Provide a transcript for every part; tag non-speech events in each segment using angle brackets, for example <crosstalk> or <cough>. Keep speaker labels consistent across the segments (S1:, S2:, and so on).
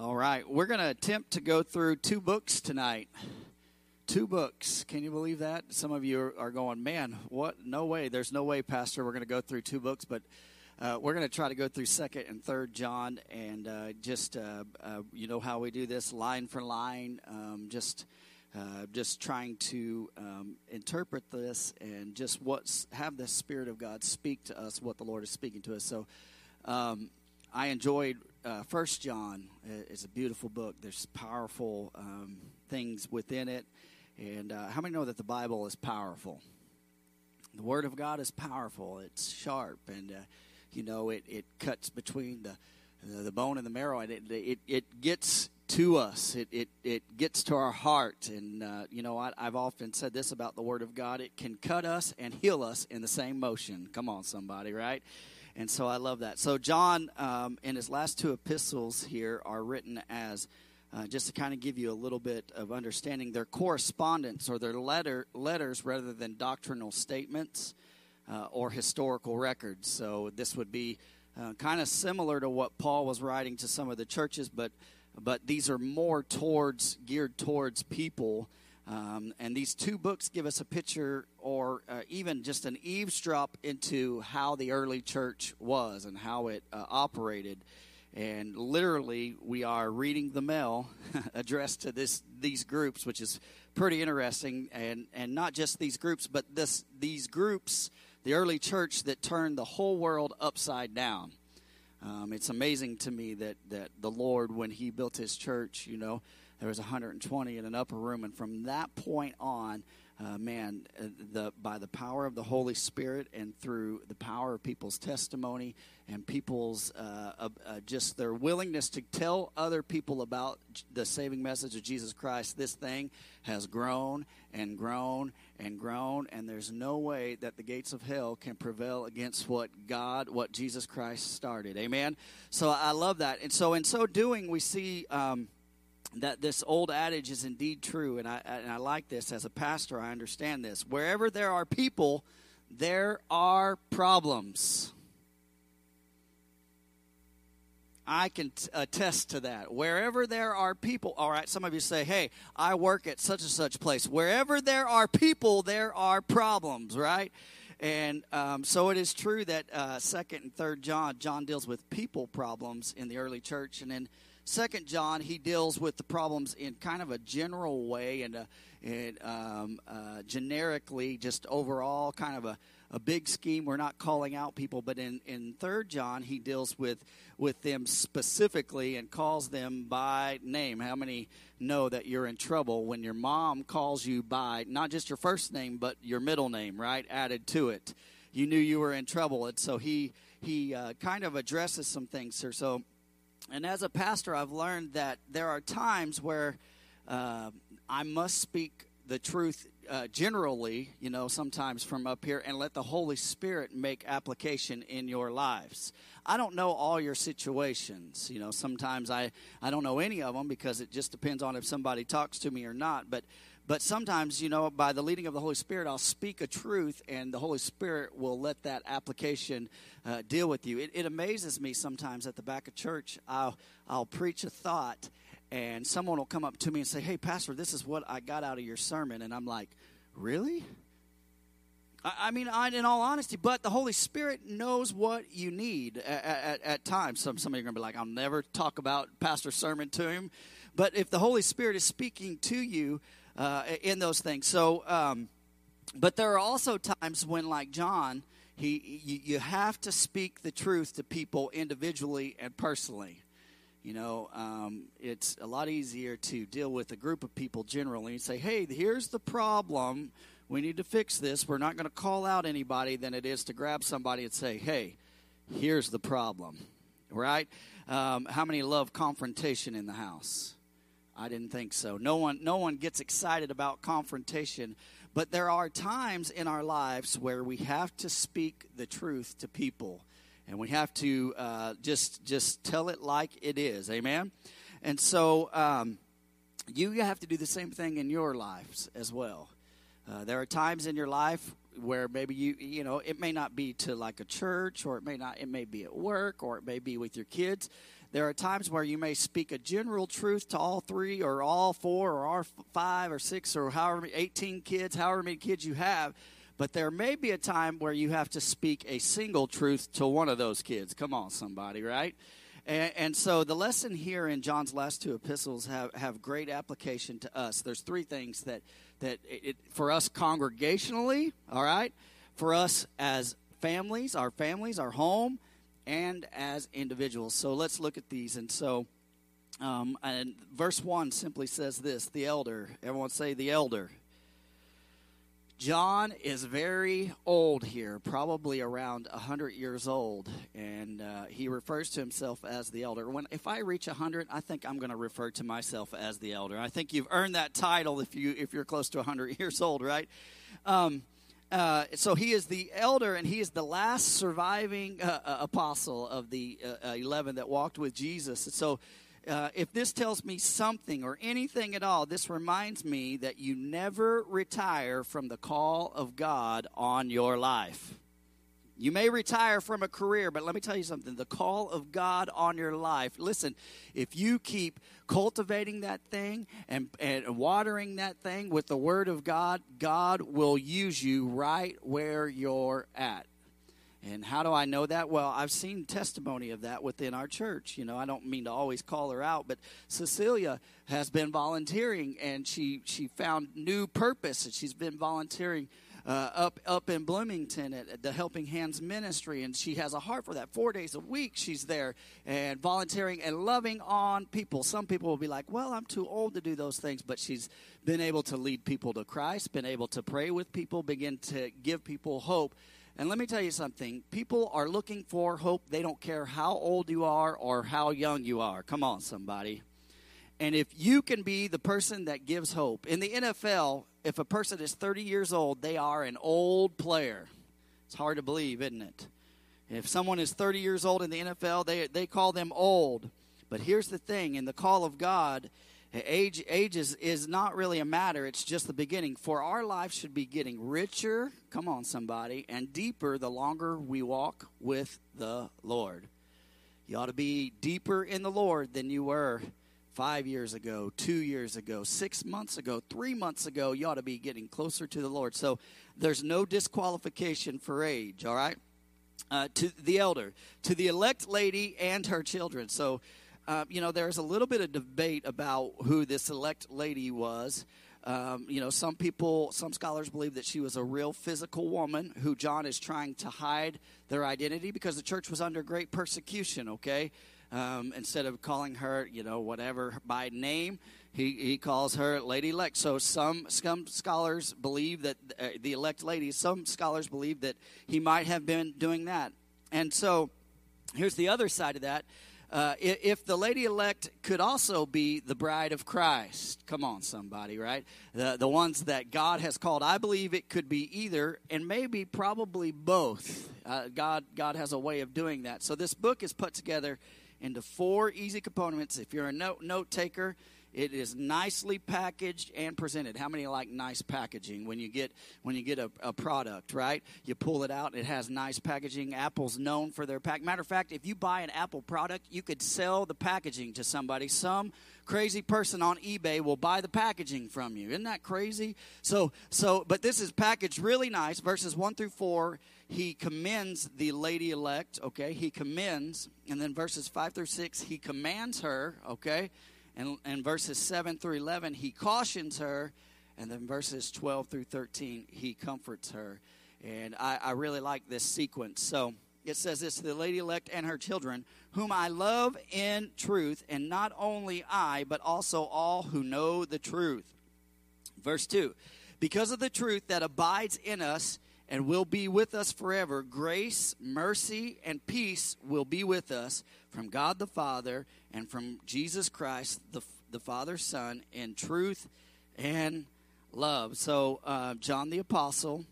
S1: All right, we're going to attempt to go through two books tonight. Two books. Can you believe that? Some of you are going, man, what? No way. There's no way, Pastor. We're going to go through two books, but uh, we're going to try to go through Second and Third John, and uh, just uh, uh, you know how we do this, line for line. Um, just, uh, just trying to um, interpret this and just what's have the Spirit of God speak to us, what the Lord is speaking to us. So. Um, I enjoyed uh, First John. is a beautiful book. There's powerful um, things within it, and uh, how many know that the Bible is powerful? The Word of God is powerful. It's sharp, and uh, you know it, it cuts between the the bone and the marrow, and it it, it gets to us. It, it it gets to our heart, and uh, you know I, I've often said this about the Word of God: it can cut us and heal us in the same motion. Come on, somebody, right? And so I love that. So, John, um, in his last two epistles here, are written as uh, just to kind of give you a little bit of understanding their correspondence or their letter letters rather than doctrinal statements uh, or historical records. So, this would be uh, kind of similar to what Paul was writing to some of the churches, but but these are more towards geared towards people um, and these two books give us a picture or uh, even just an eavesdrop into how the early church was and how it uh, operated. And literally, we are reading the mail <laughs> addressed to this these groups, which is pretty interesting. And, and not just these groups, but this these groups, the early church that turned the whole world upside down. Um, it's amazing to me that, that the Lord, when He built His church, you know, there was 120 in an upper room, and from that point on, uh, man, uh, the by the power of the Holy Spirit and through the power of people's testimony and people's uh, uh, just their willingness to tell other people about the saving message of Jesus Christ, this thing has grown and grown and grown, and there's no way that the gates of hell can prevail against what God, what Jesus Christ started. Amen. So I love that, and so in so doing, we see. Um, that this old adage is indeed true, and I, and I like this as a pastor. I understand this. Wherever there are people, there are problems. I can t- attest to that. Wherever there are people, all right, some of you say, hey, I work at such and such place. Wherever there are people, there are problems, right? And um, so it is true that uh, second and third John, John deals with people problems in the early church, and then Second John, he deals with the problems in kind of a general way and, a, and um, uh, generically, just overall, kind of a, a big scheme. We're not calling out people, but in, in Third John, he deals with with them specifically and calls them by name. How many know that you're in trouble when your mom calls you by not just your first name, but your middle name, right, added to it? You knew you were in trouble, and so he he uh, kind of addresses some things here. So and as a pastor, I've learned that there are times where uh, I must speak the truth uh, generally, you know, sometimes from up here, and let the Holy Spirit make application in your lives. I don't know all your situations. You know, sometimes I, I don't know any of them because it just depends on if somebody talks to me or not. But but sometimes, you know, by the leading of the Holy Spirit, I'll speak a truth, and the Holy Spirit will let that application uh, deal with you. It, it, amazes me sometimes at the back of church. I'll I'll preach a thought, and someone will come up to me and say, "Hey, Pastor, this is what I got out of your sermon," and I'm like, "Really?" I, I mean, I, in all honesty, but the Holy Spirit knows what you need at, at, at times. Some somebody are going to be like, "I'll never talk about Pastor's sermon to him," but if the Holy Spirit is speaking to you uh, in those things. So, um, but there are also times when, like John, he you, you, have to speak the truth to people individually and personally. You know, um, it's a lot easier to deal with a group of people generally and say, "Hey, here's the problem. We need to fix this." We're not going to call out anybody than it is to grab somebody and say, "Hey, here's the problem." Right? Um, how many love confrontation in the house? I didn't think so. No one, no one gets excited about confrontation, but there are times in our lives where we have to speak the truth to people, and we have to uh, just just tell it like it is. Amen. And so um, you have to do the same thing in your lives as well. Uh, there are times in your life where maybe you you know it may not be to like a church or it may not it may be at work or it may be with your kids there are times where you may speak a general truth to all three or all four or all five or six or however many, 18 kids however many kids you have but there may be a time where you have to speak a single truth to one of those kids come on somebody right and, and, so the lesson here in John's last two epistles have, have great application to us. There's three things that, that it, for us congregationally, all right, for us as families, our families, our home, and as individuals. So let's look at these. And so, um, and verse 1 simply says this the elder. Everyone say the elder. John is very old here, probably around 100 years old, and uh, he refers to himself as the elder. When if I reach 100, I think I'm going to refer to myself as the elder. I think you've earned that title if you if you're close to 100 <laughs> years old, right? Um, uh, so he is the elder, and he is the last surviving uh, uh apostle of the uh, 11 that walked with Jesus. So uh, if this tells me something or anything at all, this reminds me that you never retire from the call of God on your life. You may retire from a career, but let me tell you something the call of God on your life. Listen, if you keep cultivating that thing and, and watering that thing with the Word of God, God will use you right where you're at. And how do I know that? Well, I've seen testimony of that within our church. You know, I don't mean to always call her out, but Cecilia has been volunteering and she, she found new purpose and she's been volunteering uh, up up in Bloomington at, at, the Helping Hands Ministry, and she has a heart for that. Four days a week, she's there and volunteering and loving on people. Some people will be like, "Well, I'm too old to do those things," but she's been able to lead people to Christ, been able to pray with people, begin to give people hope and let me tell you something people are looking for hope. They don't care how old you are or how young you are. Come on, somebody. And if you can be the person that gives hope, in the NFL, if a person is 30 years old, they are an old player. It's hard to believe, isn't it? If someone is 30 years old in the NFL, they, they call them old. But here's the thing in the call of God, Age, age is, is not really a matter, it's just the beginning. For our life should be getting richer, come on, somebody, and deeper the longer we walk with the Lord. You ought to be deeper in the Lord than you were five years ago, two years ago, six months ago, three months ago. You ought to be getting closer to the Lord. So there's no disqualification for age, all right? Uh, to the elder, to the elect lady and her children. So uh, you know, there's a little bit of debate about who this elect lady was. Um, you know, some people, some scholars believe that she was a real physical woman who John is trying to hide their identity because the church was under great persecution, okay? Um, instead of calling her, you know, whatever by name, he, he calls her Lady Elect. So some, some scholars believe that uh, the elect lady, some scholars believe that he might have been doing that. And so here's the other side of that uh, if the lady elect could also be the bride of Christ, come on, somebody, right? The, the ones that God has called. I believe it could be either, and maybe probably both. Uh, God, God has a way of doing that. So this book is put together into four easy components. If you're a note note taker, it is nicely packaged and presented. How many like nice packaging when you get when you get a, a product, right? You pull it out, it has nice packaging. Apple's known for their pack. Matter of fact, if you buy an Apple product, you could sell the packaging to somebody. Some crazy person on eBay will buy the packaging from you. Isn't that crazy? So so but this is packaged really nice. Verses 1 through 4 he commends the lady elect, okay? He commends, and then verses 5 through 6, he commands her, okay? And, and verses 7 through 11, he cautions her. And then verses 12 through 13, he comforts her. And I, I really like this sequence. So it says this to the lady elect and her children, whom I love in truth, and not only I, but also all who know the truth. Verse 2 Because of the truth that abides in us and will be with us forever, grace, mercy, and peace will be with us from God the Father and from Jesus Christ, the, the Father's Son, in truth and love. So, uh, John the Apostle,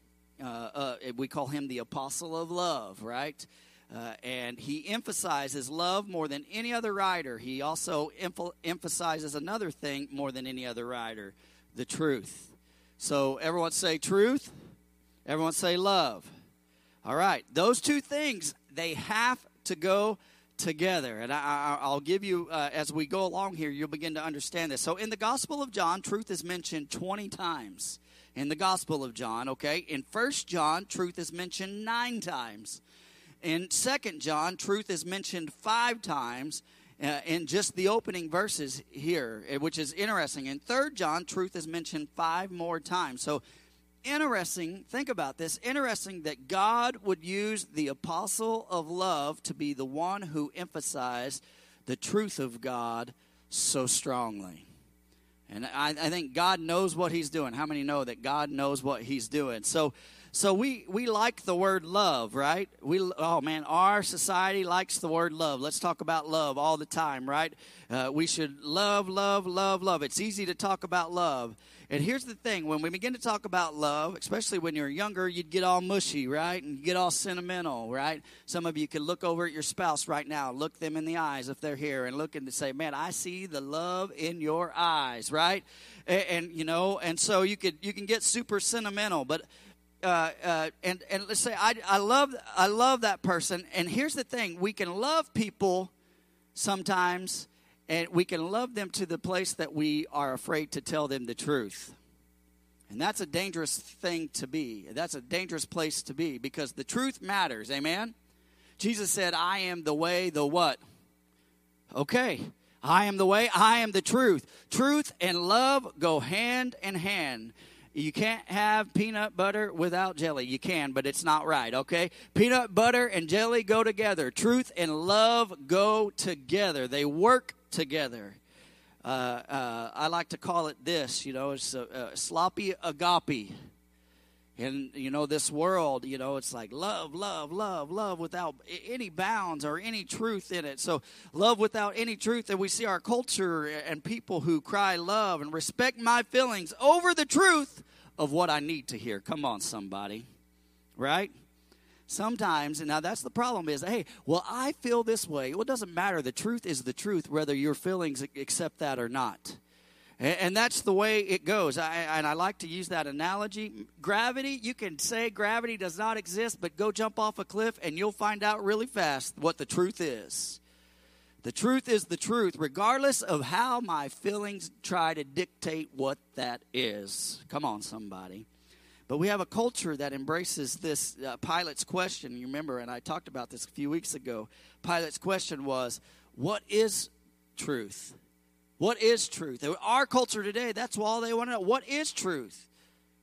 S1: uh, uh, we call him the Apostle of Love, right? Uh, and he emphasizes love more than any other writer. He also emph- emphasizes another thing more than any other writer the truth. So, everyone say truth. Everyone say love. All right. Those two things, they have to go together. And I, will give you, uh, as we go along here, you'll begin to understand this. So in the Gospel of John, truth is mentioned 20 times. In the Gospel of John, okay? In First John, truth is mentioned nine times. In Second John, truth is mentioned five times. Uh, in just the opening verses here, eh, which is interesting. In Third John, truth is mentioned five more times. So interesting, think about this, interesting that God would use the apostle of love to be the one who emphasized the truth of God so strongly. And I, I, think God knows what He's doing. How many know that God knows what He's doing? So, so we we like the word love, right? We oh man, our society likes the word love. Let's talk about love all the time, right? Uh, we should love, love, love, love. It's easy to talk about love, and here's the thing when we begin to talk about love, especially when you're younger, you'd get all mushy, right? And get all sentimental, right? Some of you could look over at your spouse right now, look them in the eyes if they're here, and look and say, Man, I see the love in your eyes, right? And, and you know, and so you could you can get super sentimental, but uh, uh, and and let's say I, I love I love that person. And here's the thing: we can love people sometimes and we can love them to the place that we are afraid to tell them the truth. And that's a dangerous thing to be. That's a dangerous place to be because the truth matters. Amen? Jesus said, I am the way, the what? Okay. I am the way, I am the truth. Truth and love go hand in hand. You can't have peanut butter without jelly. You can, but it's not right, okay? Peanut butter and jelly go together. Truth and love go together. They work together. Uh, uh, I like to call it this, you know, it's a, a sloppy agape. And, you know, this world, you know, it's like love, love, love, love without any bounds or any truth in it. So, love without any truth. And we see our culture and people who cry love and respect my feelings over the truth of what I need to hear. Come on, somebody. Right? sometimes and now that's the problem is hey well i feel this way well it doesn't matter the truth is the truth whether your feelings accept that or not and, that's the way it goes I, and i like to use that analogy gravity you can say gravity does not exist but go jump off a cliff and you'll find out really fast what the truth is the truth is the truth regardless of how my feelings try to dictate what that is come on somebody but we have a culture that embraces this. Uh, Pilate's question, you remember, and I talked about this a few weeks ago. Pilate's question was, What is truth? What is truth? Our culture today, that's all they want to know. What is truth?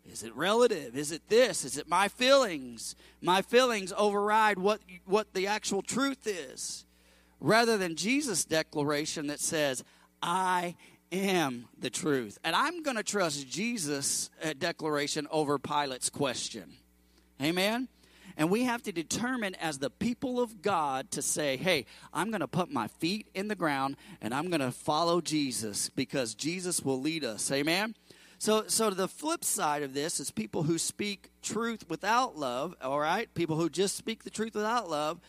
S1: Is it relative? Is it this? Is it my feelings? My feelings override what, what the actual truth is. Rather than Jesus' declaration that says, I am the truth. And I'm going to trust Jesus' uh, declaration over Pilate's question. Amen? And we have to determine as the people of God to say, hey, I'm going to put my feet in the ground and I'm going to follow Jesus because Jesus will lead us. Amen? So, so the flip side of this is people who speak truth without love, all right? People who just speak the truth without love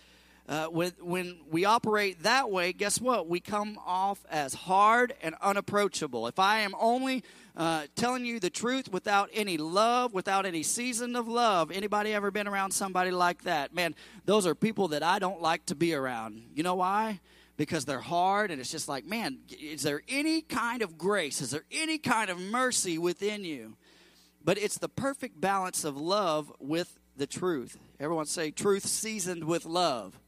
S1: uh, when, when we operate that way, guess what? We come off as hard and unapproachable. If I am only uh, telling you the truth without any love, without any season of love, anybody ever been around somebody like that? Man, those are people that I don't like to be around. You know why? Because they're hard, and it's just like, man, is there any kind of grace? Is there any kind of mercy within you? But it's the perfect balance of love with the truth. Everyone say, truth seasoned with love.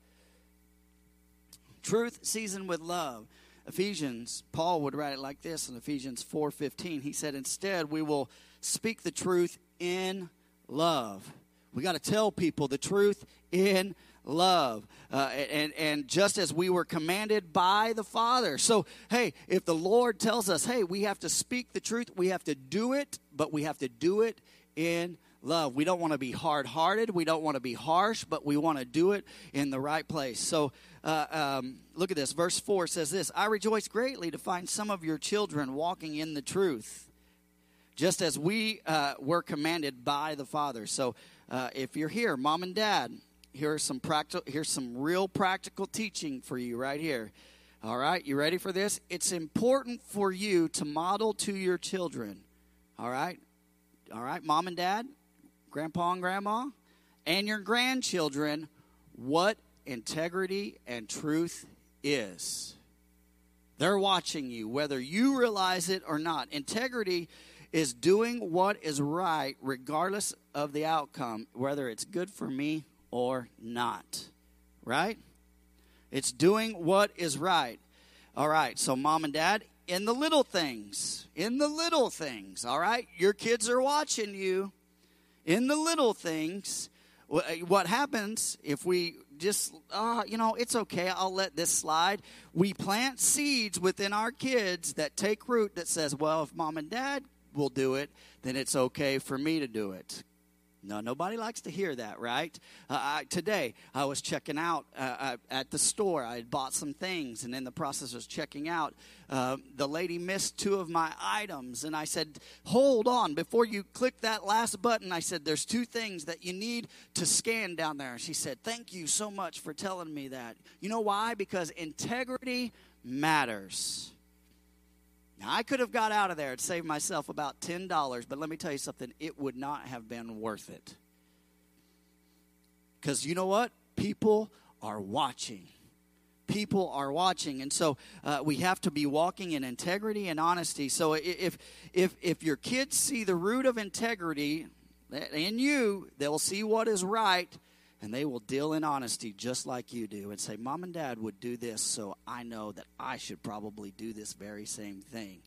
S1: Truth seasoned with love. Ephesians, Paul would write it like this in Ephesians 4:15. He said, "Instead, we will speak the truth in love." We got to tell people the truth in love. Uh, and, and just as we were commanded by the Father. So, hey, if the Lord tells us, hey, we have to speak the truth, we have to do it, but we have to do it in love. We don't want to be hard hearted. We don't want to be harsh, but we want to do it in the right place. So, uh, um, look at this. Verse 4 says this I rejoice greatly to find some of your children walking in the truth, just as we uh, were commanded by the Father. So, uh, if you're here, mom and dad, here's some practical, here's some real practical teaching for you right here. All right, you ready for this? It's important for you to model to your children. All right, all right, mom and dad, grandpa and grandma, and your grandchildren what integrity and truth is. They're watching you, whether you realize it or not. Integrity is doing what is right, regardless of the outcome, whether it's good for me or not. Right? It's doing what is right. All right, so mom and dad, in the little things, in the little things, all right? Your kids are watching you. In the little things, what happens if we just, uh, you know, it's okay, I'll let this slide. We plant seeds within our kids that take root that says, well, if mom and dad will do it, then it's okay for me to do it. No, nobody likes to hear that, right? Uh, I, today, I was checking out uh, uh, at the store. I had bought some things, and in the process of checking out, uh, the lady missed two of my items. And I said, Hold on, before you click that last button, I said, There's two things that you need to scan down there. And she said, Thank you so much for telling me that. You know why? Because integrity matters. Now, I could have got out of there and saved myself about $10, but let me tell you something, it would not have been worth it. Because you know what? People are watching. People are watching, and so uh, we have to be walking in integrity and honesty. So if if if your kids see the root of integrity in you, they'll see what is right, and they will deal in honesty just like you do and say, Mom and Dad would do this, so I know that I should probably do this very same thing.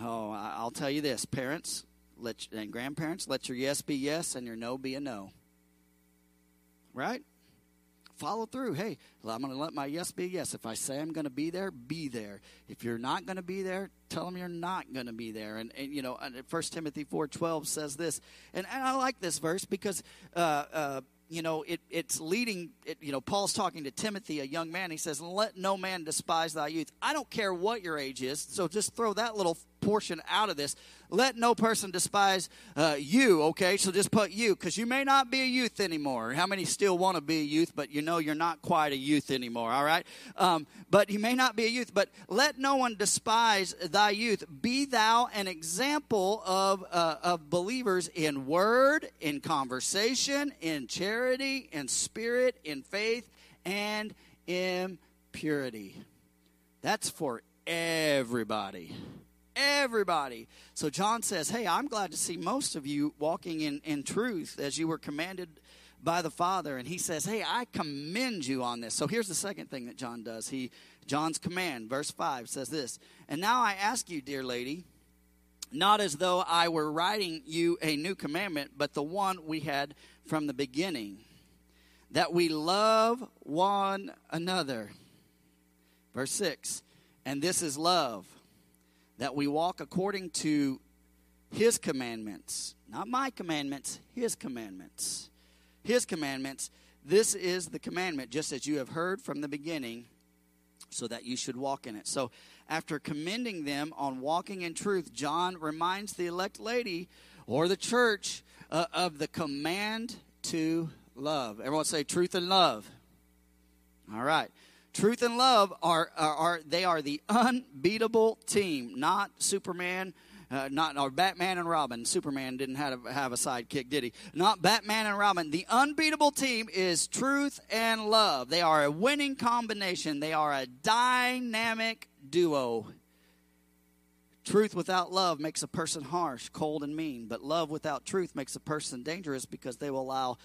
S1: Oh, I'll tell you this, parents let and grandparents, let your yes be yes and your no be a no. Right? Follow through. Hey, I'm going to let my yes be yes. If I say I'm going to be there, be there. If you're not going to be there, tell them you're not going to be there. And, and you know, First Timothy 4.12 says this. And, and I like this verse because uh, uh, you know, it, it's leading, it, you know, Paul's talking to Timothy, a young man. He says, Let no man despise thy youth. I don't care what your age is, so just throw that little portion out of this. Let no person despise uh, you, okay? So just put you, because you may not be a youth anymore. How many still want to be a youth, but you know you're not quite a youth anymore, all right? Um, but you may not be a youth, but let no one despise thy youth. Be thou an example of, uh, of believers in word, in conversation, in charity, in spirit, in faith, and in purity. That's for everybody. Everybody. So John says, Hey, I'm glad to see most of you walking in, in truth as you were commanded by the Father. And he says, Hey, I commend you on this. So here's the second thing that John does. He John's command, verse 5 says this. And now I ask you, dear lady, not as though I were writing you a new commandment, but the one we had from the beginning, that we love one another. Verse 6 And this is love that we walk according to his commandments, not my commandments, his commandments. His commandments. This is the commandment, just as you have heard from the beginning, so that you should walk in it. So, after commending them on walking in truth, John reminds the elect lady or the church uh, of the command to love. Everyone say truth and love. All right. Truth and love are, are, are they are the unbeatable team, not Superman. Uh, not or Batman and Robin. Superman didn't have a, have a sidekick, did he? Not Batman and Robin. The unbeatable team is truth and love. They are a winning combination. They are a dynamic duo. Truth without love makes a person harsh, cold, and mean. But love without truth makes a person dangerous because they will allow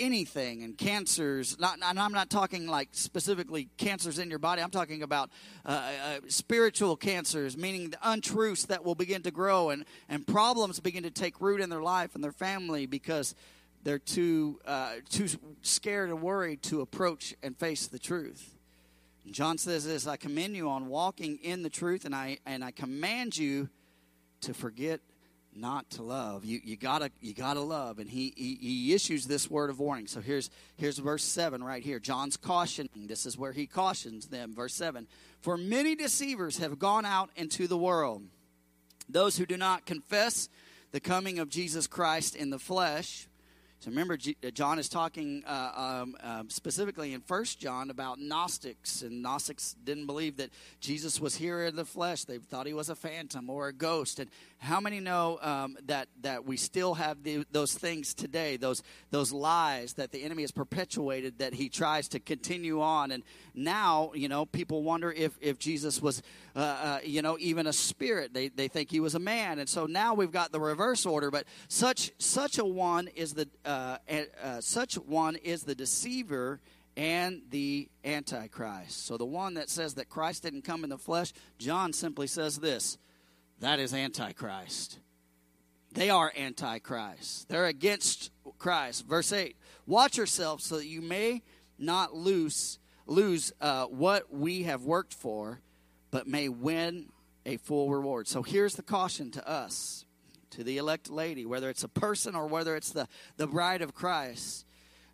S1: anything and cancers not, and i'm not talking like specifically cancers in your body. I'm talking about uh, uh, spiritual cancers meaning the untruths that will begin to grow and, and problems begin to take root in their life and their family because they're too uh, too scared and worried to approach and face the truth. And john says this i commend you on walking in the truth and i and i command you to forget not to love. You, you gotta you gotta love, and he, he, he issues this word of warning. So here's here's verse seven right here. John's cautioning. This is where he cautions them. Verse seven: For many deceivers have gone out into the world, those who do not confess the coming of Jesus Christ in the flesh. So remember, uh, John is talking uh, um, uh, specifically in First John about Gnostics, and Gnostics didn't believe that Jesus was here in the flesh. They thought he was a phantom or a ghost. And how many know um, that that we still have the, those things today? Those those lies that the enemy has perpetuated that he tries to continue on. And now, you know, people wonder if if Jesus was, uh, uh, you know, even a spirit. They they think he was a man. And so now we've got the reverse order. But such such a one is the uh, uh, such one is the deceiver and the antichrist. So the one that says that Christ didn't come in the flesh, John simply says this: that is antichrist. They are antichrist. They're against Christ. Verse eight: Watch yourselves so that you may not lose lose uh, what we have worked for, but may win a full reward. So here's the caution to us to the elect lady, whether it's a person or whether it's the, the bride of Christ.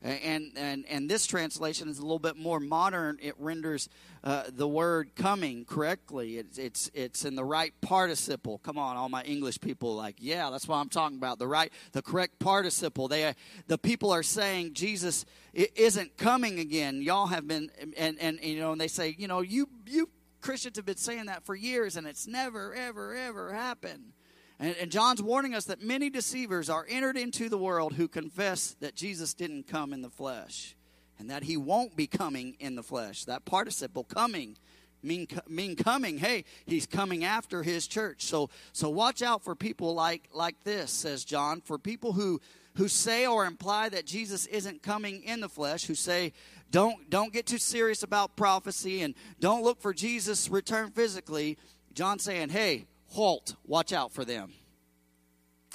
S1: And, and, and this translation is a little bit more modern. It renders uh, the word coming correctly. It's, it's, it's in the right participle. Come on, all my English people, like, yeah, that's what I'm talking about. The right, the correct participle. They, the people are saying Jesus isn't coming again. Y'all have been, and, and, you know, and they say, you know, you, you Christians have been saying that for years, and it's never, ever, ever happened. And, and John's warning us that many deceivers are entered into the world who confess that Jesus didn't come in the flesh and that he won't be coming in the flesh. That participle, coming, mean, mean coming. Hey, he's coming after his church. So, so watch out for people like, like this, says John, for people who, who say or imply that Jesus isn't coming in the flesh, who say, don't, don't get too serious about prophecy and don't look for Jesus' return physically. John saying, hey, halt, watch out for them.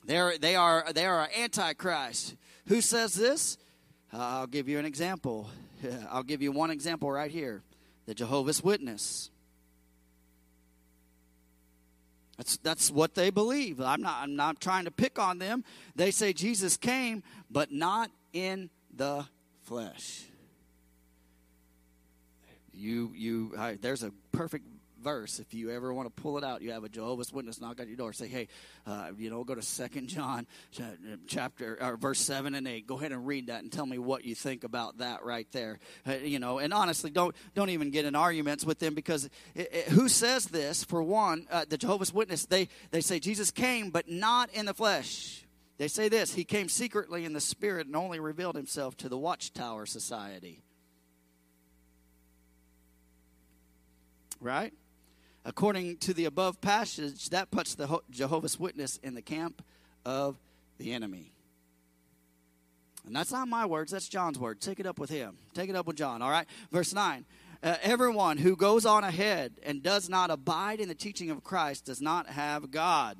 S1: They're, they are they are antichrist. Who says this? Uh, I'll give you an example. <laughs> I'll give you one example right here. The Jehovah's Witness. That's that's what they believe. I'm not I'm not trying to pick on them. They say Jesus came, but not in the flesh. You you I, there's a perfect verse. If you ever want to pull it out, you have a Jehovah's Witness knock at your door. Say, hey, uh, you know, go to Second John chapter or verse seven and eight. Go ahead and read that and tell me what you think about that right there. Uh, you know, and honestly, don't don't even get in arguments with them because it, it, who says this? For one, uh, the Jehovah's Witness they they say Jesus came, but not in the flesh. They say this: He came secretly in the spirit and only revealed himself to the Watchtower Society. Right? According to the above passage, that puts the Jehovah's Witness in the camp of the enemy. And that's not my words, that's John's word. Take it up with him. Take it up with John, all right? Verse 9. Uh, everyone who goes on ahead and does not abide in the teaching of Christ does not have God.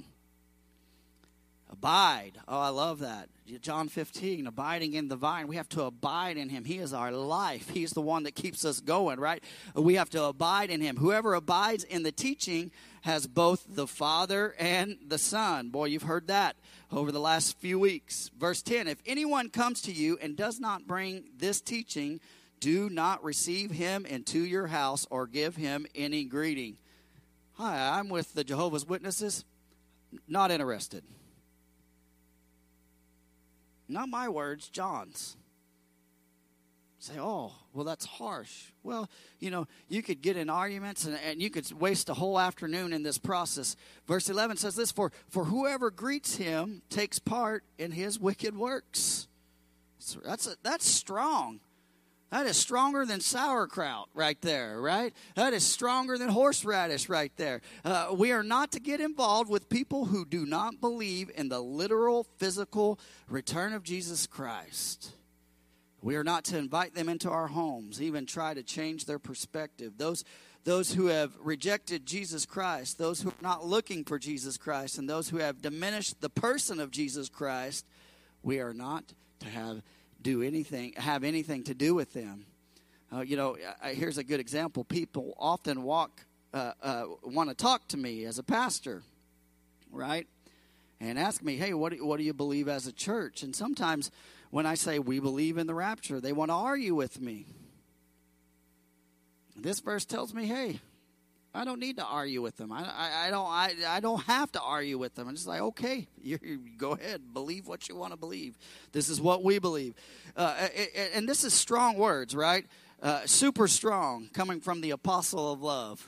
S1: Abide. Oh, I love that. John 15, abiding in the vine. We have to abide in him. He is our life. He's the one that keeps us going, right? We have to abide in him. Whoever abides in the teaching has both the Father and the Son. Boy, you've heard that over the last few weeks. Verse 10 If anyone comes to you and does not bring this teaching, do not receive him into your house or give him any greeting. Hi, I'm with the Jehovah's Witnesses. Not interested. Not my words, John's. Say, oh, well, that's harsh. Well, you know, you could get in arguments and, and you could waste a whole afternoon in this process. Verse 11 says this For, for whoever greets him takes part in his wicked works. So that's, a, that's strong. That is stronger than sauerkraut right there, right? That is stronger than horseradish right there. Uh, we are not to get involved with people who do not believe in the literal physical return of Jesus Christ. We are not to invite them into our homes, even try to change their perspective. Those, those who have rejected Jesus Christ, those who are not looking for Jesus Christ, and those who have diminished the person of Jesus Christ, we are not to have do anything, have anything to do with them. Uh, you know, here's a good example. People often walk, uh, uh, want to talk to me as a pastor, right? And ask me, hey, what do, what do you believe as a church? And sometimes when I say we believe in the rapture, they want to argue with me. This verse tells me, hey, I don't need to argue with them. I, I, I don't I, I don't have to argue with them. I'm just like, okay, <laughs> you go ahead, believe what you want to believe. This is what we believe, uh, and this is strong words, right? Uh, super strong, coming from the apostle of love.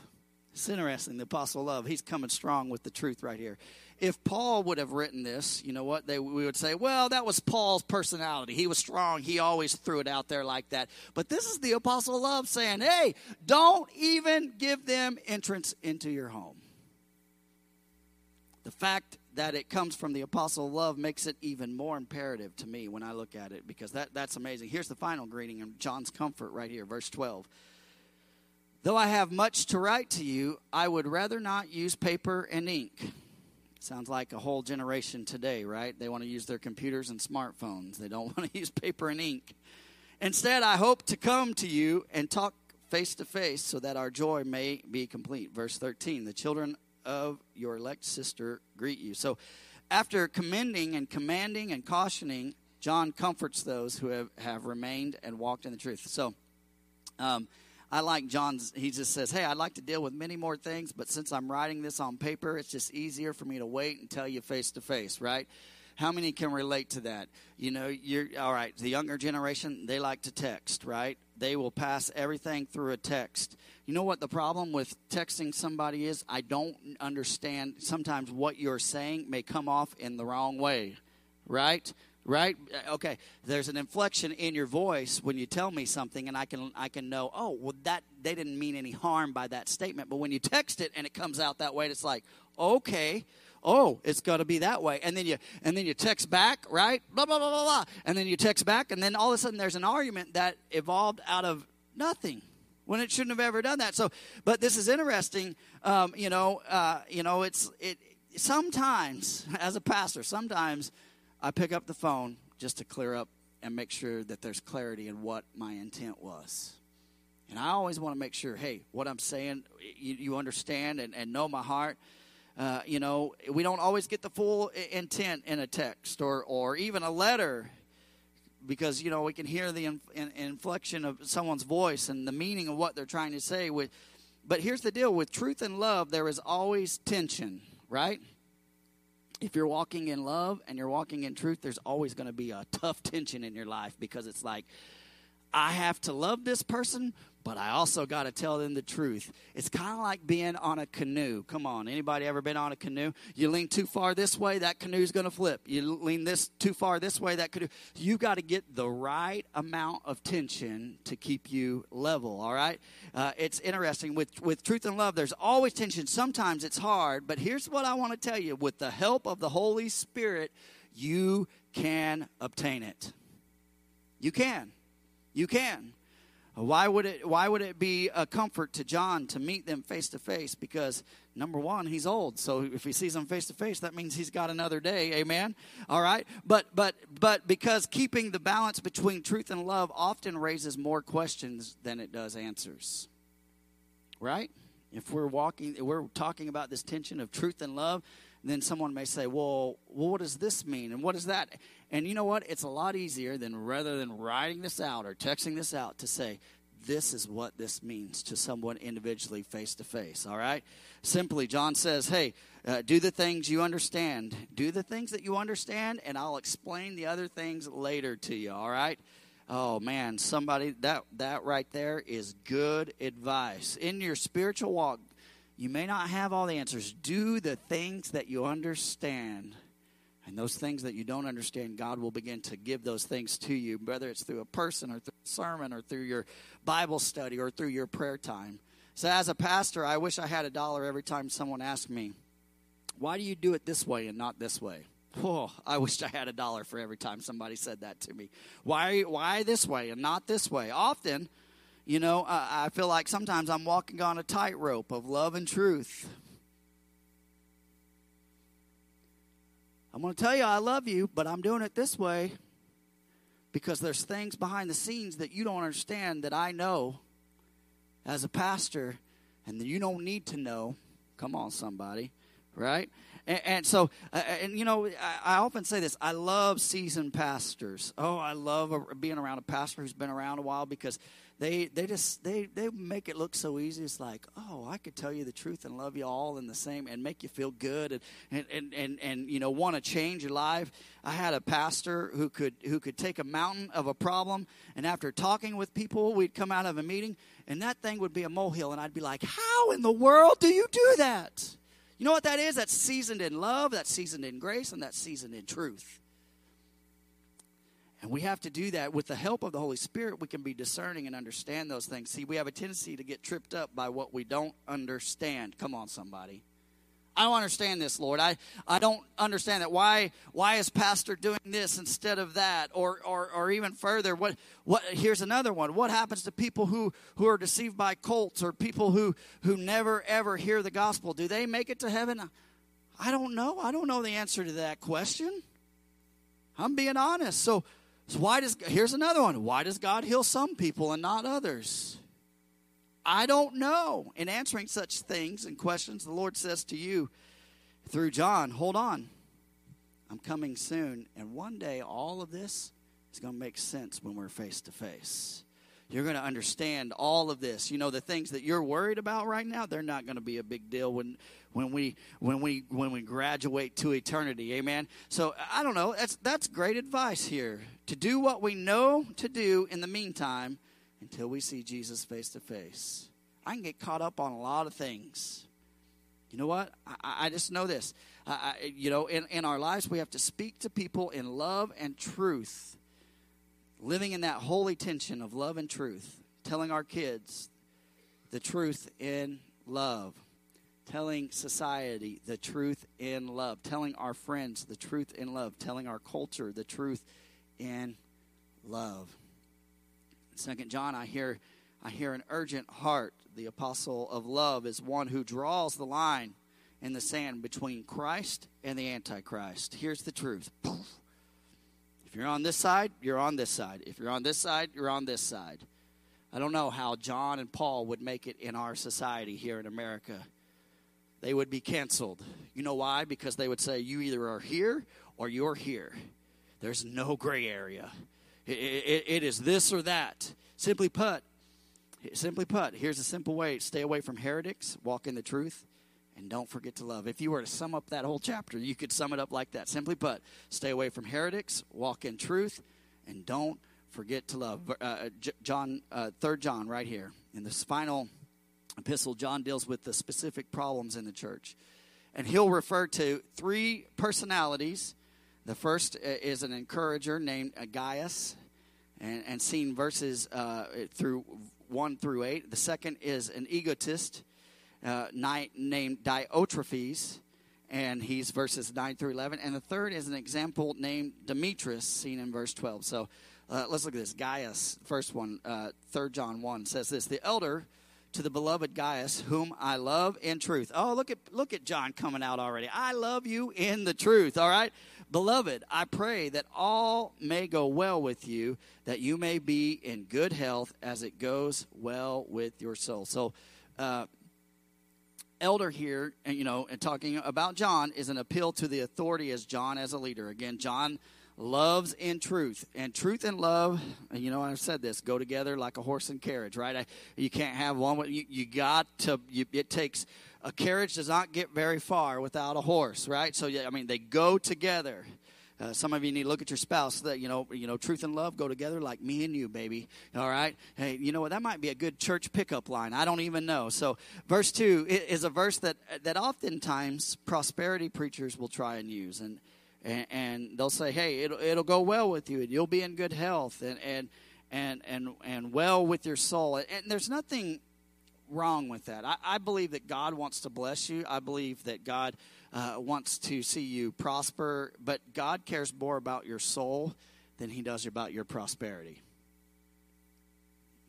S1: It's interesting, the apostle of love. He's coming strong with the truth right here if Paul would have written this, you know what? They, we would say, well, that was Paul's personality. He was strong. He always threw it out there like that. But this is the apostle love saying, hey, don't even give them entrance into your home. The fact that it comes from the apostle love makes it even more imperative to me when I look at it because that, that's amazing. Here's the final greeting in John's comfort right here, verse 12. Though I have much to write to you, I would rather not use paper and ink Sounds like a whole generation today, right? They want to use their computers and smartphones. They don't <laughs> want to use paper and ink. Instead, I hope to come to you and talk face to face so that our joy may be complete. Verse 13 The children of your elect sister greet you. So, after commending and commanding and cautioning, John comforts those who have, have remained and walked in the truth. So, um, I like John's, he just says, Hey, I'd like to deal with many more things, but since I'm writing this on paper, it's just easier for me to wait and tell you face to face, right? How many can relate to that? You know, you're all right. The younger generation, they like to text, right? They will pass everything through a text. You know what the problem with texting somebody is? I don't understand. Sometimes what you're saying may come off in the wrong way, right? Right? Okay there's an inflection in your voice when you tell me something and i can i can know oh well that they didn't mean any harm by that statement. But when you text it and it comes out that way it's like okay oh it's got to be that way. And then you and then you text back right? Blah blah blah blah blah. And then you text back and then all of a sudden there's an argument that evolved out of nothing when it shouldn't have ever done that. So but this is interesting. Um, you know uh, you know it's it sometimes <laughs> as a pastor sometimes I pick up the phone just to clear up and make sure that there's clarity in what my intent was. And I always want to make sure, hey, what I'm saying, you, you understand and, and know my heart. Uh, you know, we don't always get the full intent in a text or, or even a letter because, you know, we can hear the in, in, inflection of someone's voice and the meaning of what they're trying to say. With, but here's the deal with truth and love, there is always tension, right? If you're walking in love and you're walking in truth, there's always going to be a tough tension in your life because it's like, I have to love this person, but I also got to tell them the truth. It's kind of like being on a canoe. Come on, anybody ever been on a canoe? You lean too far this way, that canoe's going to flip. You lean this too far this way, that canoe. You got to get the right amount of tension to keep you level. All right. Uh, it's interesting with with truth and love. There's always tension. Sometimes it's hard, but here's what I want to tell you: with the help of the Holy Spirit, you can obtain it. You can. You can. Why would it why would it be a comfort to John to meet them face to face? Because number one, he's old. So if he sees them face to face, that means he's got another day. Amen. All right. But but but because keeping the balance between truth and love often raises more questions than it does answers. Right? If we're walking if we're talking about this tension of truth and love, then someone may say, well, well, what does this mean? And what is that? And you know what? It's a lot easier than rather than writing this out or texting this out to say, this is what this means to someone individually face to face. All right? Simply, John says, hey, uh, do the things you understand. Do the things that you understand, and I'll explain the other things later to you. All right? Oh man, somebody that that right there is good advice. In your spiritual walk, you may not have all the answers. Do the things that you understand. And those things that you don't understand, God will begin to give those things to you, whether it's through a person or through a sermon or through your Bible study or through your prayer time. So, as a pastor, I wish I had a dollar every time someone asked me, Why do you do it this way and not this way? Oh, I wish I had a dollar for every time somebody said that to me. Why, why this way and not this way? Often, you know, I, I feel like sometimes I'm walking on a tightrope of love and truth. I'm going to tell you I love you, but I'm doing it this way because there's things behind the scenes that you don't understand that I know as a pastor and that you don't need to know. Come on, somebody, right? And, and so, uh, and you know, I, I, often say this I love seasoned pastors. Oh, I love a, being around a pastor who's been around a while because they they just they they make it look so easy. It's like, oh, I could tell you the truth and love you all in the same and make you feel good and and and and, and you know want to change your life. I had a pastor who could who could take a mountain of a problem and after talking with people, we'd come out of a meeting and that thing would be a molehill and I'd be like, "How in the world do you do that?" You know what that is? That's seasoned in love, that's seasoned in grace, and that's seasoned in truth. And we have to do that with the help of the Holy Spirit. We can be discerning and understand those things. See, we have a tendency to get tripped up by what we don't understand. Come on, somebody. I don't understand this, Lord. I, I don't understand that. Why why is pastor doing this instead of that? Or or, or even further, what what here's another one. What happens to people who, who are deceived by cults or people who, who never ever hear the gospel? Do they make it to heaven? I don't know. I don't know the answer to that question. I'm being honest. So so why does here's another one. Why does God heal some people and not others? I don't know. In answering such things and questions, the Lord says to you through John, hold on. I'm coming soon. And one day all of this is going to make sense when we're face to face. You're going to understand all of this. You know, the things that you're worried about right now, they're not going to be a big deal when when we when we when we graduate to eternity. Amen. So I don't know. That's that's great advice here. To do what we know to do in the meantime until we see Jesus face to face. I can get caught up on a lot of things. You know what? I, I just know this. I, you know, in, in our lives, we have to speak to people in love and truth living in that holy tension of love and truth, telling our kids the truth in love, telling society the truth in love, telling our friends the truth in love, telling our culture the truth in love. Second John, I hear I hear an urgent heart. The apostle of love is one who draws the line in the sand between Christ and the Antichrist. Here's the truth. Poof if you're on this side, you're on this side. If you're on this side, you're on this side. I don't know how John and Paul would make it in our society here in America. They would be canceled. You know why? Because they would say, you either are here or you're here. There's no gray area. it, it, it is this or that. Simply put, simply put, here's a simple way stay away from heretics, walk in the truth, and don't forget to love. If you were to sum up that whole chapter, you could sum it up like that. Simply put, stay away from heretics, walk in truth, and don't forget to love. Uh, John, uh, Third John, right here in this final epistle, John deals with the specific problems in the church, and he'll refer to three personalities. The first uh, is an encourager named Gaius, and, and seen verses uh, through one through eight. The second is an egotist uh, named Diotrephes, and he's verses 9 through 11. And the third is an example named Demetrius, seen in verse 12. So uh, let's look at this. Gaius, first one, uh, 3 John 1, says this The elder to the beloved Gaius, whom I love in truth. Oh, look at look at John coming out already. I love you in the truth. All right, beloved, I pray that all may go well with you, that you may be in good health as it goes well with your soul. So, uh, elder here, and you know, and talking about John is an appeal to the authority as John as a leader. Again, John loves in truth and truth and love you know i've said this go together like a horse and carriage right? I, you can't have one you, you got to you, it takes a carriage does not get very far without a horse right? So yeah i mean they go together uh, some of you need to look at your spouse. That you know, you know, truth and love go together like me and you, baby. All right. Hey, you know what? That might be a good church pickup line. I don't even know. So, verse two is a verse that that oftentimes prosperity preachers will try and use, and and, and they'll say, "Hey, it'll it'll go well with you, and you'll be in good health, and and and and and well with your soul." And there's nothing wrong with that. I, I believe that God wants to bless you. I believe that God uh, wants to see you prosper, but God cares more about your soul than he does about your prosperity.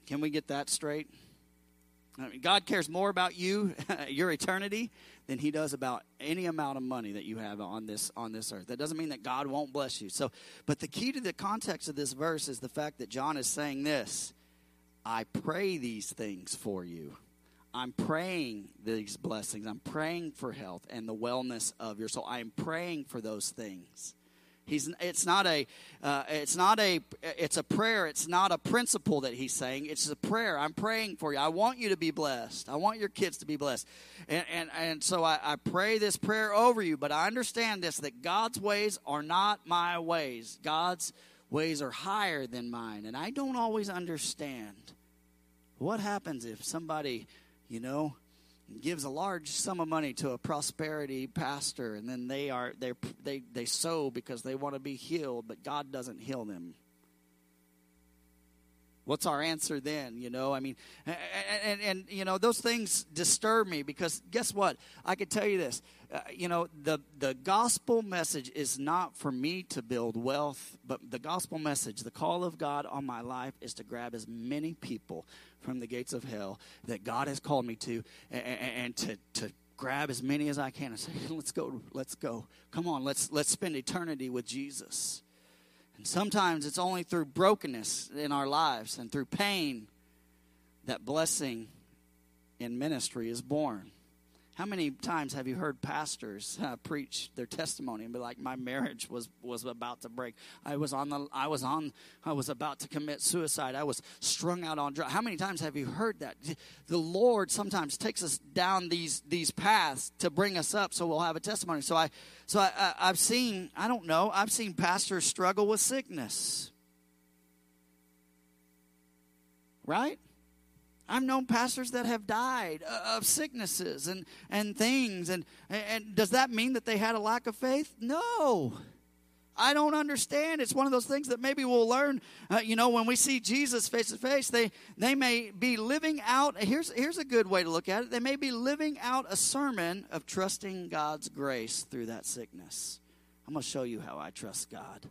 S1: Can we get that straight? I mean, God cares more about you, <laughs> your eternity, than He does about any amount of money that you have on this on this earth. That doesn't mean that God won't bless you. So, but the key to the context of this verse is the fact that John is saying this: "I pray these things for you." I'm praying these blessings. I'm praying for health and the wellness of your soul. I am praying for those things. He's, it's not a, uh, it's not a, it's a prayer. It's not a principle that he's saying. It's a prayer. I'm praying for you. I want you to be blessed. I want your kids to be blessed. And, and, and so I, I pray this prayer over you, but I understand this, that God's ways are not my ways. God's ways are higher than mine. And I don't always understand. What happens if somebody, you know, gives a large sum of money to a prosperity pastor. And then they are they they they sow because they want to be healed but God doesn't heal them. What's our answer then you know? I mean and, and, and, you know those things disturb me because guess what? I could tell you this. Uh, you know the the gospel message is not for me to build wealth but the gospel message the call of god on my life is to grab as many people from the gates of hell that God has called me to, and, and to, to grab as many as I can and say, <laughs> let's go, let's go. Come on, let's, let's spend eternity with Jesus. And sometimes it's only through brokenness in our lives and through pain that blessing in ministry is born. How many times have you heard pastors uh, preach their testimony and be like, "My marriage was was about to break. I was on the I was on I was about to commit suicide. I was strung out on drugs." How many times have you heard that? The Lord sometimes takes us down these these paths to bring us up, so we'll have a testimony. So I so I, I I've seen I don't know I've seen pastors struggle with sickness. Right? I've known pastors that have died of sicknesses and, and things. And, and does that mean that they had a lack of faith? No. I don't understand. It's one of those things that maybe we'll learn. Uh, you know, when we see Jesus face to face, they they may be living out. Here's here's a good way to look at it. They may be living out a sermon of trusting God's grace through that sickness. I'm going to show you how I trust God.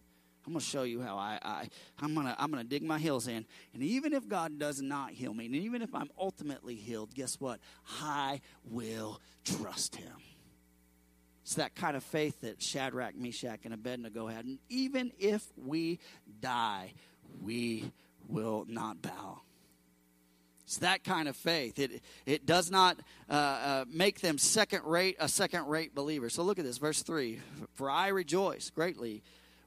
S1: I'm going to show you how I, I I'm going to I'm going to dig my heels in. And even if God does not heal me, and even if I'm ultimately healed, guess what? I will trust him. It's that kind of faith that Shadrach, Meshach, and Abednego had. And even if we die, we will not bow. It's that kind of faith. It, it does not uh, uh, make them second rate, a second rate believer. So look at this, verse 3 For I rejoice greatly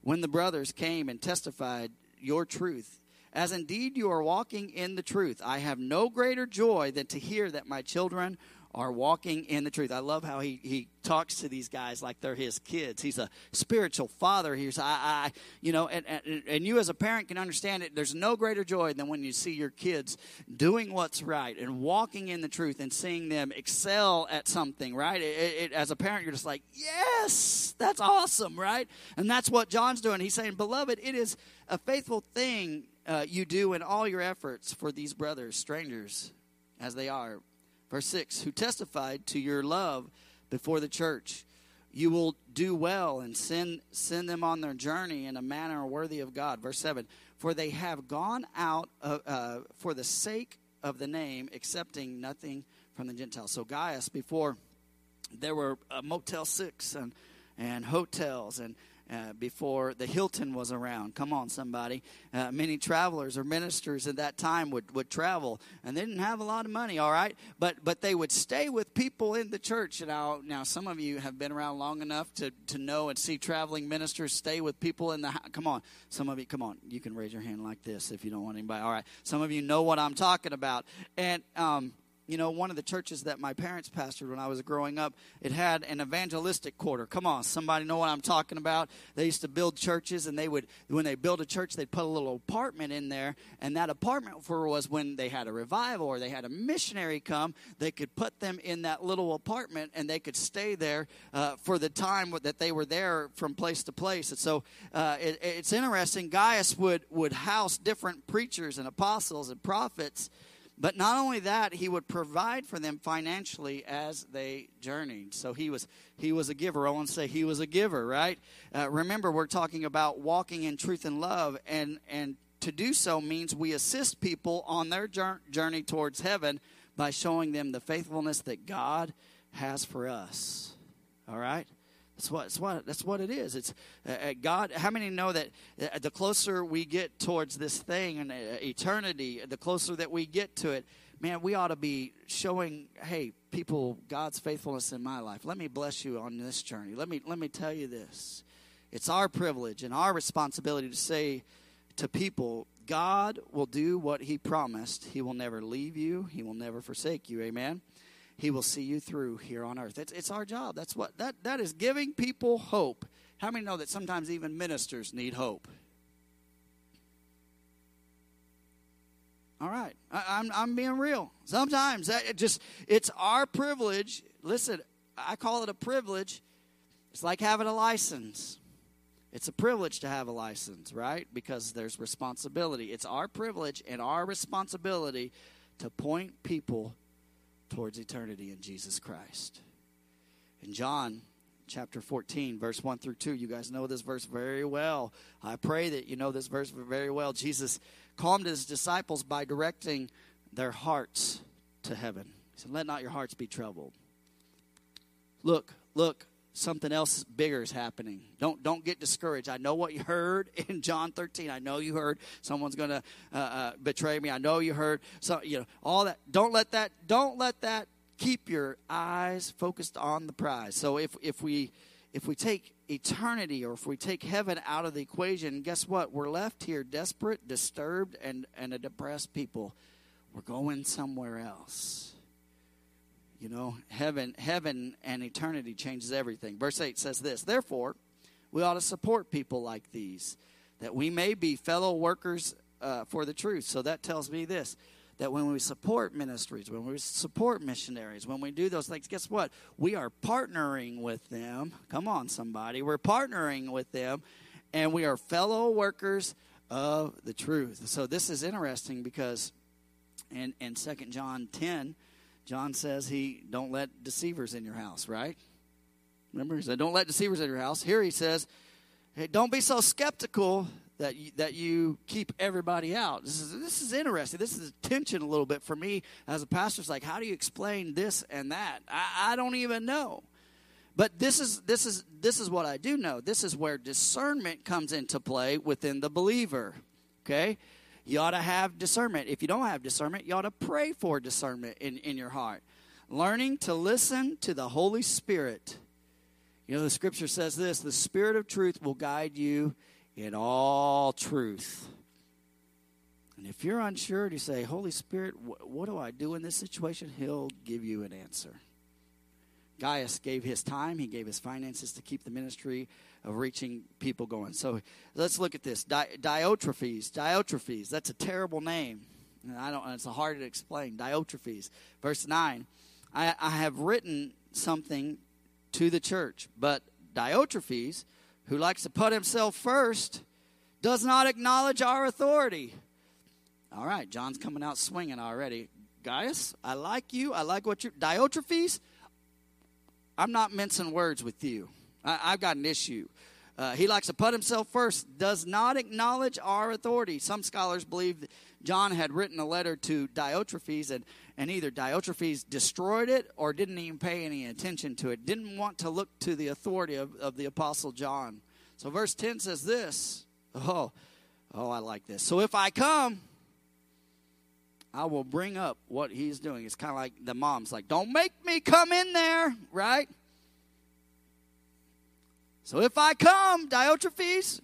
S1: when the brothers came and testified your truth, as indeed you are walking in the truth. I have no greater joy than to hear that my children are walking in the truth. I love how he, he talks to these guys like they're his kids. He's a spiritual father. He's I, I you know, and, and, and you as a parent can understand it. There's no greater joy than when you see your kids doing what's right and walking in the truth and seeing them excel at something, right? It, it, as a parent, you're just like, yes, that's awesome, right? And that's what John's doing. He's saying, beloved, it is a faithful thing uh, you do in all your efforts for these brothers, strangers as they are Verse 6 Who testified to your love before the church. You will do well and send, send them on their journey in a manner worthy of God. Verse 7 For they have gone out uh, uh, for the sake of the name, accepting nothing from the Gentiles. So, Gaius, before there were uh, Motel 6 and, and hotels and uh, before the Hilton was around. Come on, somebody. Uh, many travelers or ministers at that time would, would travel, and they didn't have a lot of money, all right? But but they would stay with people in the church. Now, now some of you have been around long enough to, to know and see traveling ministers stay with people in the house. Come on. Some of you, come on. You can raise your hand like this if you don't want anybody. All right. Some of you know what I'm talking about. And, um, you know, one of the churches that my parents pastored when I was growing up, it had an evangelistic quarter. Come on, somebody know what I'm talking about? They used to build churches, and they would, when they built a church, they'd put a little apartment in there, and that apartment for was when they had a revival or they had a missionary come, they could put them in that little apartment, and they could stay there uh, for the time that they were there from place to place. And so uh, it, it's interesting. Gaius would would house different preachers and apostles and prophets but not only that, he would provide for them financially as they journeyed. So he was he was a giver. I want to say he was a giver, right? Uh, remember, we're talking about walking in truth and love, and and to do so means we assist people on their journey towards heaven by showing them the faithfulness that God has for us. All right. That's what, that's what, that's what it is. It's uh, uh, God. How many know that uh, the closer we get towards this thing and uh, eternity, the closer that we get to it, man, we ought to be showing, hey, people, God's faithfulness in my life. Let me bless you on this journey. Let me let me tell you this. It's our privilege and our responsibility to say to people, God will do what He promised. He will never leave you, He will never forsake you. Amen. He will see you through here on earth. It's, it's our job. That's what that, that is giving people hope. How many know that sometimes even ministers need hope? All right, I, am I'm, I'm being real. Sometimes that it just it's our privilege. Listen, I call it a privilege. It's like having a license. It's a privilege to have a license, right? Because there's responsibility. It's our privilege and our responsibility to point people towards eternity in Jesus Christ. In John chapter 14, verse 1 through 2, you guys know this verse very well. I pray that you know this verse very well. Jesus calmed his disciples by directing their hearts to heaven. He said, Let not your hearts be troubled. Look, look, something else bigger is happening. Don't don't get discouraged. I know what you heard <laughs> in John 13. I know you heard someone's going to uh, uh, betray me. I know you heard so you know all that. Don't let that don't let that keep your eyes focused on the prize. So if if we if we take eternity or if we take heaven out of the equation, guess what? We're left here desperate, disturbed and and a depressed people. We're going somewhere else. You know, heaven, heaven and eternity changes everything. Verse 8 says this Therefore, we ought to support people like these, that we may be fellow workers uh, for the truth. So that tells me this that when we support ministries, when we support missionaries, when we do those things, guess what? We are partnering with them. Come on, somebody. We're partnering with them, and we are fellow workers of the truth. So this is interesting because in, in 2 John 10, John says he don't let deceivers in your house, right? Remember, he said, don't let deceivers in your house. Here he says, hey, don't be so skeptical that you, that you keep everybody out. This is this is interesting. This is tension a little bit for me as a pastor. It's like, how do you explain this and that? I, I don't even know. But this is this is this is what I do know. This is where discernment comes into play within the believer. Okay, you ought to have discernment. If you don't have discernment, you ought to pray for discernment in, in your heart. Learning to listen to the Holy Spirit. You know, the scripture says this the Spirit of truth will guide you in all truth. And if you're unsure, you say, Holy Spirit, wh- what do I do in this situation? He'll give you an answer. Gaius gave his time, he gave his finances to keep the ministry of reaching people going. So let's look at this. Di- Diotrephes. Diotrephes. That's a terrible name. And I don't. It's hard to explain. Diotrephes. Verse nine. I, I have written something to the church, but Diotrephes, who likes to put himself first, does not acknowledge our authority. All right, John's coming out swinging already. Gaius, I like you. I like what you. Diotrephes. I'm not mincing words with you. I, have got an issue. Uh, he likes to put himself first, does not acknowledge our authority. Some scholars believe John had written a letter to Diotrephes, and, and either Diotrephes destroyed it or didn't even pay any attention to it, didn't want to look to the authority of, of the Apostle John. So, verse 10 says this Oh, oh, I like this. So, if I come, I will bring up what he's doing. It's kind of like the mom's like, Don't make me come in there, right? So if I come, Diotrephes,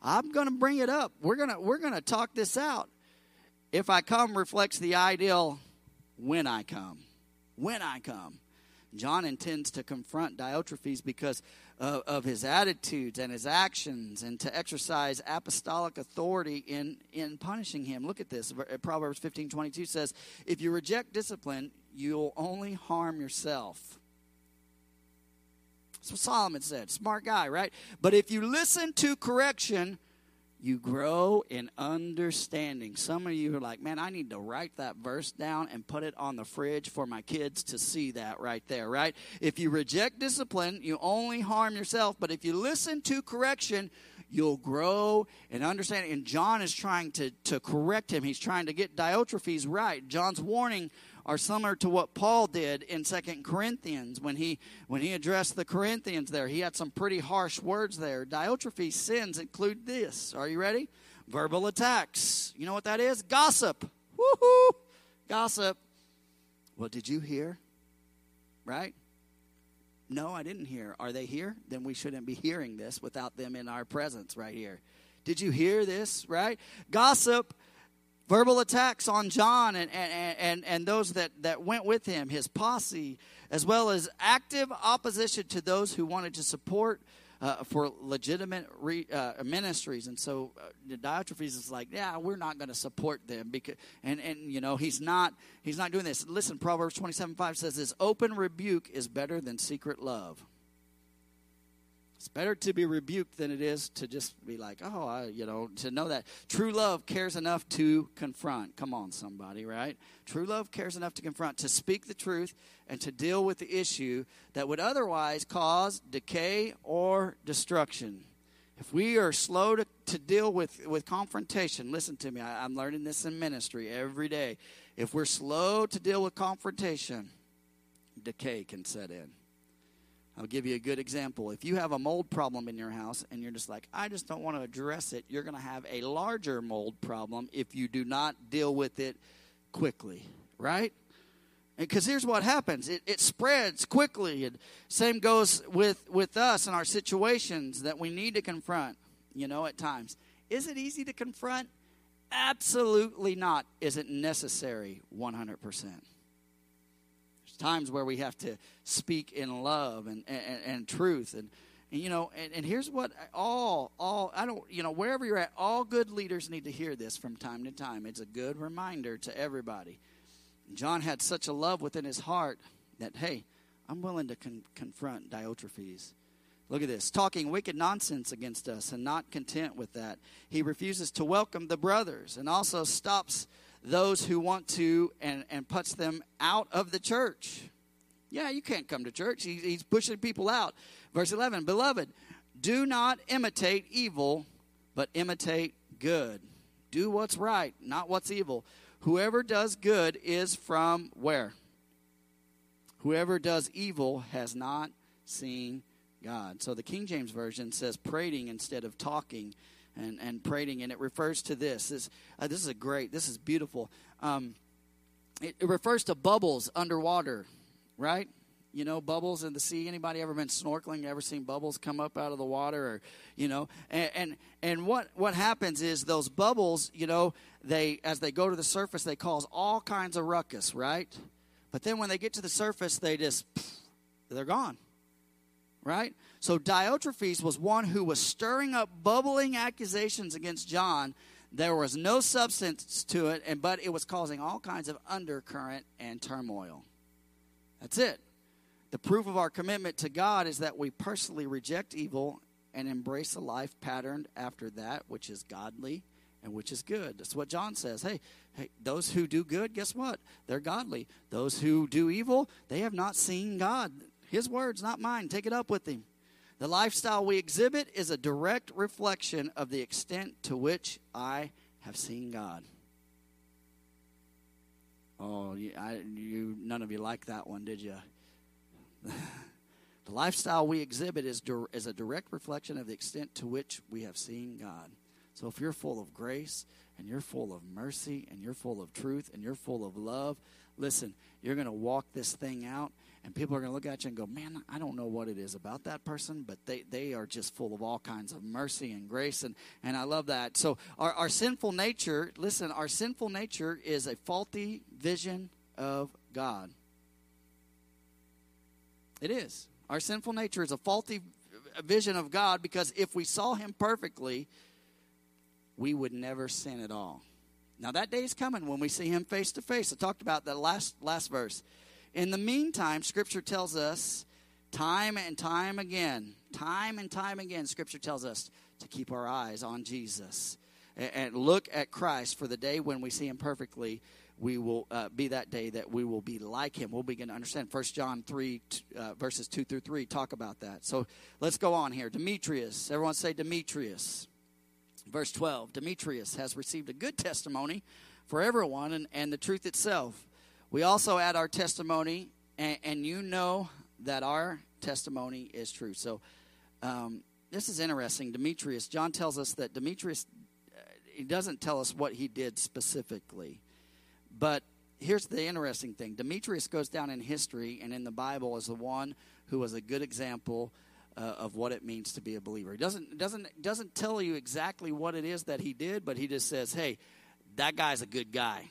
S1: I'm going to bring it up. We're going to we're going to talk this out. If I come reflects the ideal when I come. When I come. John intends to confront Diotrephes because of, of, his attitudes and his actions and to exercise apostolic authority in, in punishing him. Look at this. Uh, Proverbs 15 22 says, If you reject discipline, you'll only harm yourself. That's what Solomon said. Smart guy, right? But if you listen to correction, you grow in understanding. Some of you are like, man, I need to write that verse down and put it on the fridge for my kids to see that right there, right? If you reject discipline, you only harm yourself. But if you listen to correction, you'll grow in understanding. And John is trying to, to correct him. He's trying to get Diotrephes right. John's warning are similar to what Paul did in Second Corinthians when he when he addressed the Corinthians there. He had some pretty harsh words there. Diotrephes' sins include this. Are you ready? Verbal attacks. You know what that is? Gossip. Woohoo! Gossip. What did you hear? Right? No, I didn't hear. Are they here? Then we shouldn't be hearing this without them in our presence right here. Did you hear this? Right? Gossip, verbal attacks on John and, and, and, and those that, that went with him, his posse, as well as active opposition to those who wanted to support uh, for legitimate re, uh, ministries. And so uh, Diotrephes is like, yeah, we're not going to support them because, and and you know he's not he's not doing this. Listen, Proverbs twenty seven five says this: open rebuke is better than secret love. It's better to be rebuked than it is to just be like, oh, I, you know, to know that true love cares enough to confront. Come on, somebody, right? True love cares enough to confront, to speak the truth, and to deal with the issue that would otherwise cause decay or destruction. If we are slow to, to deal with, with confrontation, listen to me, I, I'm learning this in ministry every day. If we're slow to deal with confrontation, decay can set in. I'll give you a good example. If you have a mold problem in your house and you're just like, I just don't want to address it, you're going to have a larger mold problem if you do not deal with it quickly, right? Because here's what happens it, it spreads quickly. And same goes with, with us and our situations that we need to confront, you know, at times. Is it easy to confront? Absolutely not. Is it necessary? 100% times where we have to speak in love and, and, and truth and, and you know and, and here's what all all i don't you know wherever you're at all good leaders need to hear this from time to time it's a good reminder to everybody john had such a love within his heart that hey i'm willing to con- confront diotrephes Look at this. Talking wicked nonsense against us and not content with that. He refuses to welcome the brothers and also stops those who want to and, and puts them out of the church. Yeah, you can't come to church. He, he's pushing people out. Verse 11 Beloved, do not imitate evil, but imitate good. Do what's right, not what's evil. Whoever does good is from where? Whoever does evil has not seen God. So the King James Version says prating instead of talking and, and prating, and it refers to this. This, uh, this is a great, this is beautiful. Um, it, it refers to bubbles underwater, right? you know bubbles in the sea anybody ever been snorkeling ever seen bubbles come up out of the water or you know and and, and what what happens is those bubbles you know they as they go to the surface they cause all kinds of ruckus right but then when they get to the surface they just they're gone right so Diotrephes was one who was stirring up bubbling accusations against John. There was no substance to it, and but it was causing all kinds of undercurrent and turmoil. That's it. The proof of our commitment to God is that we personally reject evil and embrace a life patterned after that which is godly and which is good. That's what John says. Hey, hey, those who do good, guess what? They're godly. Those who do evil, they have not seen God. His words, not mine. Take it up with him. The lifestyle we exhibit is a direct reflection of the extent to which I have seen God. Oh, you, I, you none of you like that one, did you? <laughs> the lifestyle we exhibit is, is a direct reflection of the extent to which we have seen God. So if you're full of grace and you're full of mercy and you're full of truth and you're full of love, listen, you're going to walk this thing out and people are going to look at you and go, man, I don't know what it is about that person, but they, they are just full of all kinds of mercy and grace. And, and I love that. So, our, our sinful nature, listen, our sinful nature is a faulty vision of God. It is. Our sinful nature is a faulty vision of God because if we saw Him perfectly, we would never sin at all. Now that day is coming when we see him face to face. I talked about that last last verse. In the meantime, Scripture tells us time and time again, time and time again, Scripture tells us to keep our eyes on Jesus and look at Christ for the day when we see Him perfectly. We will uh, be that day that we will be like Him. We'll begin to understand. First John three uh, verses two through three talk about that. So let's go on here. Demetrius, everyone say Demetrius. Verse twelve. Demetrius has received a good testimony for everyone and, and the truth itself. We also add our testimony, and, and you know that our testimony is true. So um, this is interesting. Demetrius, John tells us that Demetrius, uh, he doesn't tell us what he did specifically, but here's the interesting thing Demetrius goes down in history and in the Bible as the one who was a good example uh, of what it means to be a believer. He doesn't, doesn't, doesn't tell you exactly what it is that he did, but he just says, hey, that guy's a good guy,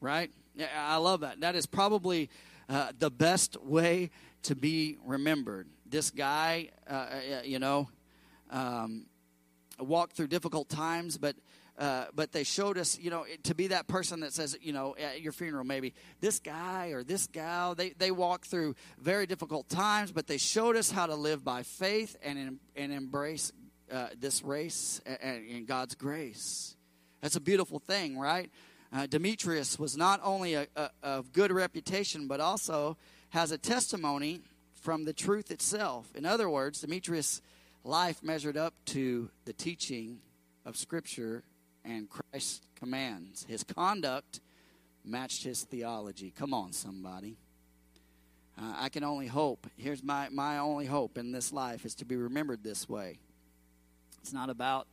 S1: right? I love that. That is probably uh, the best way to be remembered. This guy, uh, uh you know, um, walked through difficult times, but uh, but they showed us, you know, to be that person that says, you know, at your funeral, maybe this guy or this gal, they, they walk through very difficult times, but they showed us how to live by faith and, and embrace uh, this race and, and, God's grace. That's a beautiful thing, right? Uh, Demetrius was not only a, of good reputation, but also has a testimony from the truth itself. In other words, Demetrius' life measured up to the teaching of Scripture and Christ's commands. His conduct matched his theology. Come on, somebody. Uh, I can only hope. Here's my, my only hope in this life is to be remembered this way. It's not about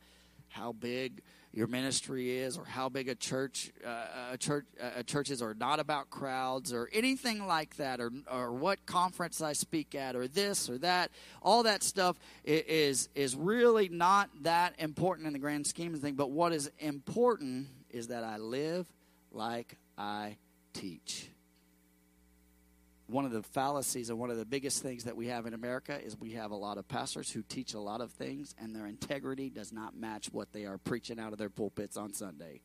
S1: how big your ministry is or how big a church uh, a church a church is or not about crowds or anything like that or or what conference I speak at or this or that. All that stuff is is really not that important in the grand scheme of things but what is important is that I live like I teach one of the fallacies and one of the biggest things that we have in America is we have a lot of pastors who teach a lot of things and their integrity does not match what they are preaching out of their pulpits on Sunday.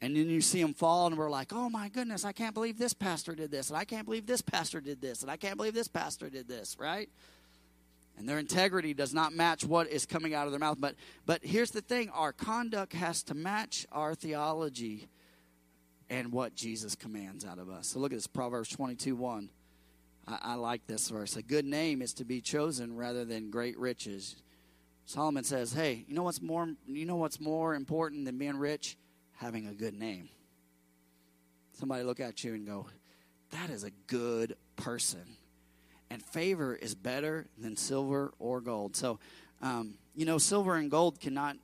S1: And then you see them fall, and we're like, oh my goodness, I can't believe this pastor did this, and I can't believe this pastor did this, and I can't believe this pastor did this, right? And their integrity does not match what is coming out of their mouth. But, but here's the thing our conduct has to match our theology and what Jesus commands out of us. So look at this Proverbs 22 1. I, I like this verse. A good name is to be chosen rather than great riches. Solomon says, "Hey, you know what's more you know what's more important than being rich? Having a good name." Somebody look at you and go, "That is a good person." And favor is better than silver or gold. So, um, you know, silver and gold cannot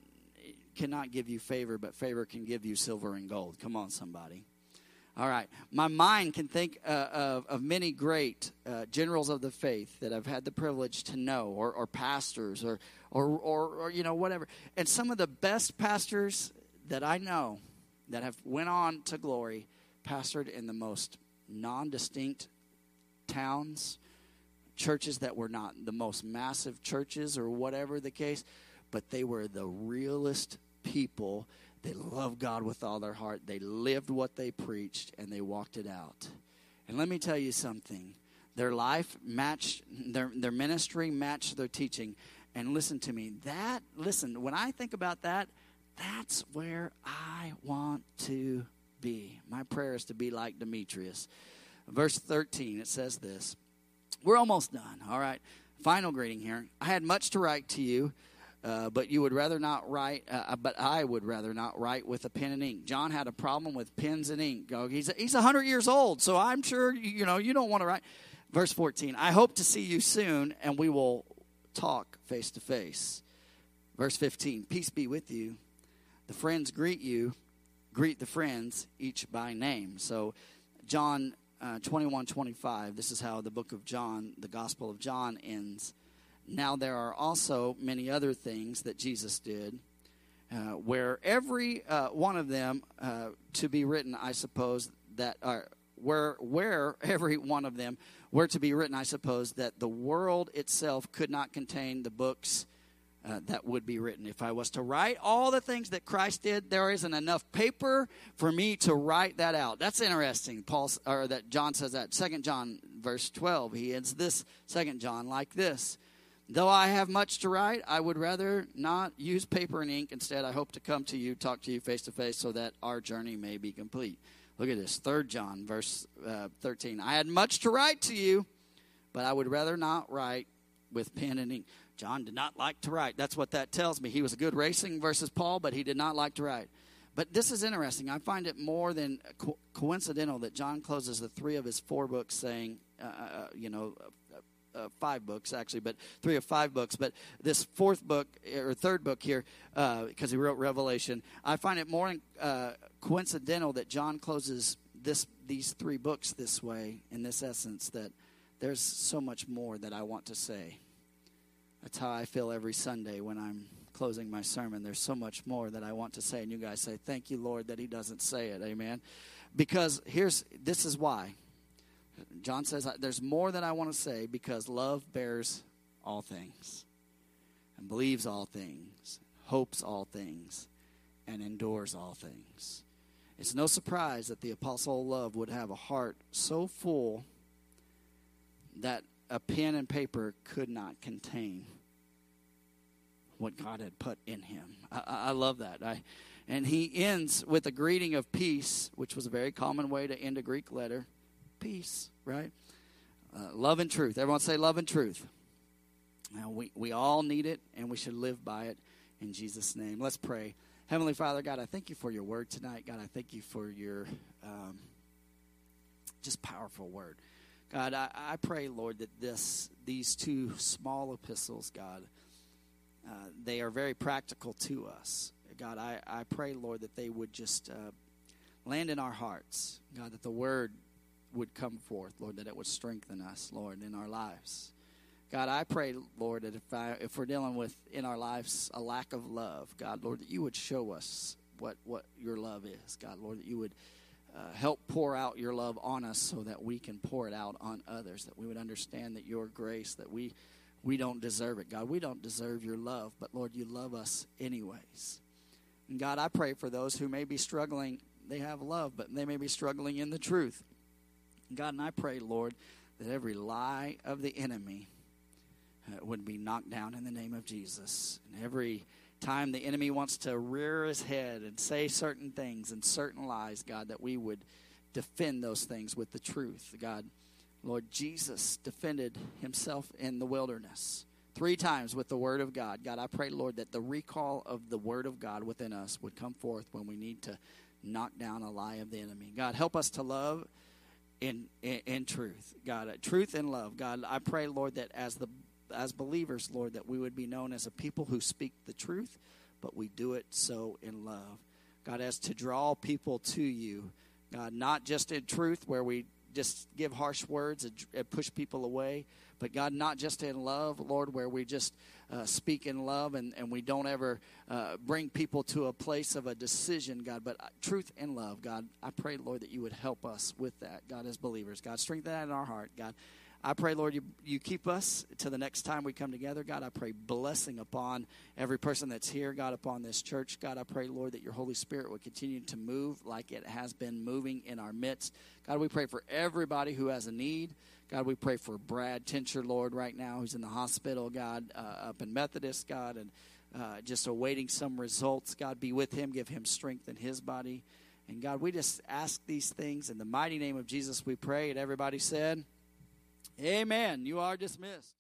S1: cannot give you favor, but favor can give you silver and gold. Come on, somebody. All right. My mind can think uh, of, of many great uh, generals of the faith that I've had the privilege to know, or, or pastors, or, or, or, or, you know, whatever. And some of the best pastors that I know that have went on to glory pastored in the most non-distinct towns, churches that were not the most massive churches or whatever the case, but they were the realest people. They loved God with all their heart. They lived what they preached and they walked it out. And let me tell you something. Their life matched their their ministry matched their teaching. And listen to me. That listen, when I think about that, that's where I want to be. My prayer is to be like Demetrius. Verse 13, it says this. We're almost done. All right. Final greeting here. I had much to write to you uh, but you would rather not write, uh, uh, but I would rather not write with a pen and ink. John had a problem with pens and ink. He's, he's 100 years old, so I'm sure, you know, you don't want to write. Verse 14, I hope to see you soon, and we will talk face to face. Verse 15, peace be with you. The friends greet you, greet the friends, each by name. So, John uh, 21 25, this is how the book of John, the Gospel of John ends. Now, there are also many other things that Jesus did, uh, where every uh, one of them uh, to be written, I suppose, that are uh, where, where <laughs> every one of them were to be written, I suppose, that the world itself could not contain the books uh, that would be written. If I was to write all the things that Christ did, there isn't enough paper for me to write that out. That's interesting. Paul or that John says that. Second John verse 12. He ends this Second John like this. Though I have much to write, I would rather not use paper and ink. Instead, I hope to come to you, talk to you face to face, so that our journey may be complete. Look at this, Third John, verse uh, 13. I had much to write to you, but I would rather not write with pen and ink. John did not like to write. That's what that tells me. He was a good racing versus Paul, but he did not like to write. But this is interesting. I find it more than co- coincidental that John closes the three of his four books saying, uh, uh, uh you know, uh, five books actually, but three or five books. But this fourth book or third book here, because uh, he wrote Revelation, I find it more uh, coincidental that John closes this these three books this way in this essence that there's so much more that I want to say. That's how I feel every Sunday when I'm closing my sermon. There's so much more that I want to say and you guys say thank you Lord that he doesn't say it. Amen. Because here's this is why. John says there's more that I want to say because love bears all things and believes all things, hopes all things and endures all things. It's no surprise that the Apostle of Love would have a heart so full that a pen and paper could not contain what God had put in him. I, I love that. I, and he ends with a greeting of peace, which was a very common way to end a Greek letter. Peace, right? Uh, love and truth. Everyone say love and truth. Now, we, we all need it, and we should live by it in Jesus' name. Let's pray. Heavenly Father, God, I thank you for your word tonight. God, I thank you for your um, just powerful word. God, I, I, pray, Lord, that this these two small epistles, God, uh, they are very practical to us. God, I, I pray, Lord, that they would just uh, land in our hearts. God, that the word would come forth, Lord, that it would strengthen us, Lord, in our lives. God, I pray, Lord, that if I, if we're dealing with in our lives a lack of love, God, Lord, that you would show us what what your love is, God, Lord, that you would uh, help pour out your love on us so that we can pour it out on others, that we would understand that your grace, that we we don't deserve it, God, we don't deserve your love, but Lord, you love us anyways. And God, I pray for those who may be struggling. They have love, but they may be struggling in the truth. God, and I pray, Lord, that every lie of the enemy uh, would be knocked down in the name of Jesus. And every time the enemy wants to rear his head and say certain things and certain lies, God, that we would defend those things with the truth. God, Lord Jesus defended himself in the wilderness three times with the word of God. God, I pray, Lord, that the recall of the word of God within us would come forth when we need to knock down a lie of the enemy. God, help us to love in, in, in truth. God, uh, truth and love. God, I pray, Lord, that as the as believers, Lord, that we would be known as a people who speak the truth, but we do it so in love. God, as to draw people to you, God, not just in truth where we just give harsh words and, push people away, but God, not just in love, Lord, where we just uh, speak in love and, and we don't ever uh, bring people to a place of a decision, God, but uh, truth and love, God. I pray, Lord, that you would help us with that, God, as believers. God, strengthen that in our heart, God. I pray, Lord, you, you keep us to the next time we come together. God, I pray blessing upon every person that's here, God, upon this church. God, I pray, Lord, that your Holy Spirit would continue to move like it has been moving in our midst. God, we pray for everybody who has a need. God, we pray for Brad Tincher, Lord, right now, who's in the hospital, God, uh, up in Methodist, God, and uh, just awaiting some results. God, be with him, give him strength in his body. And God, we just ask these things in the mighty name of Jesus, we pray. And everybody said, Amen. You are dismissed.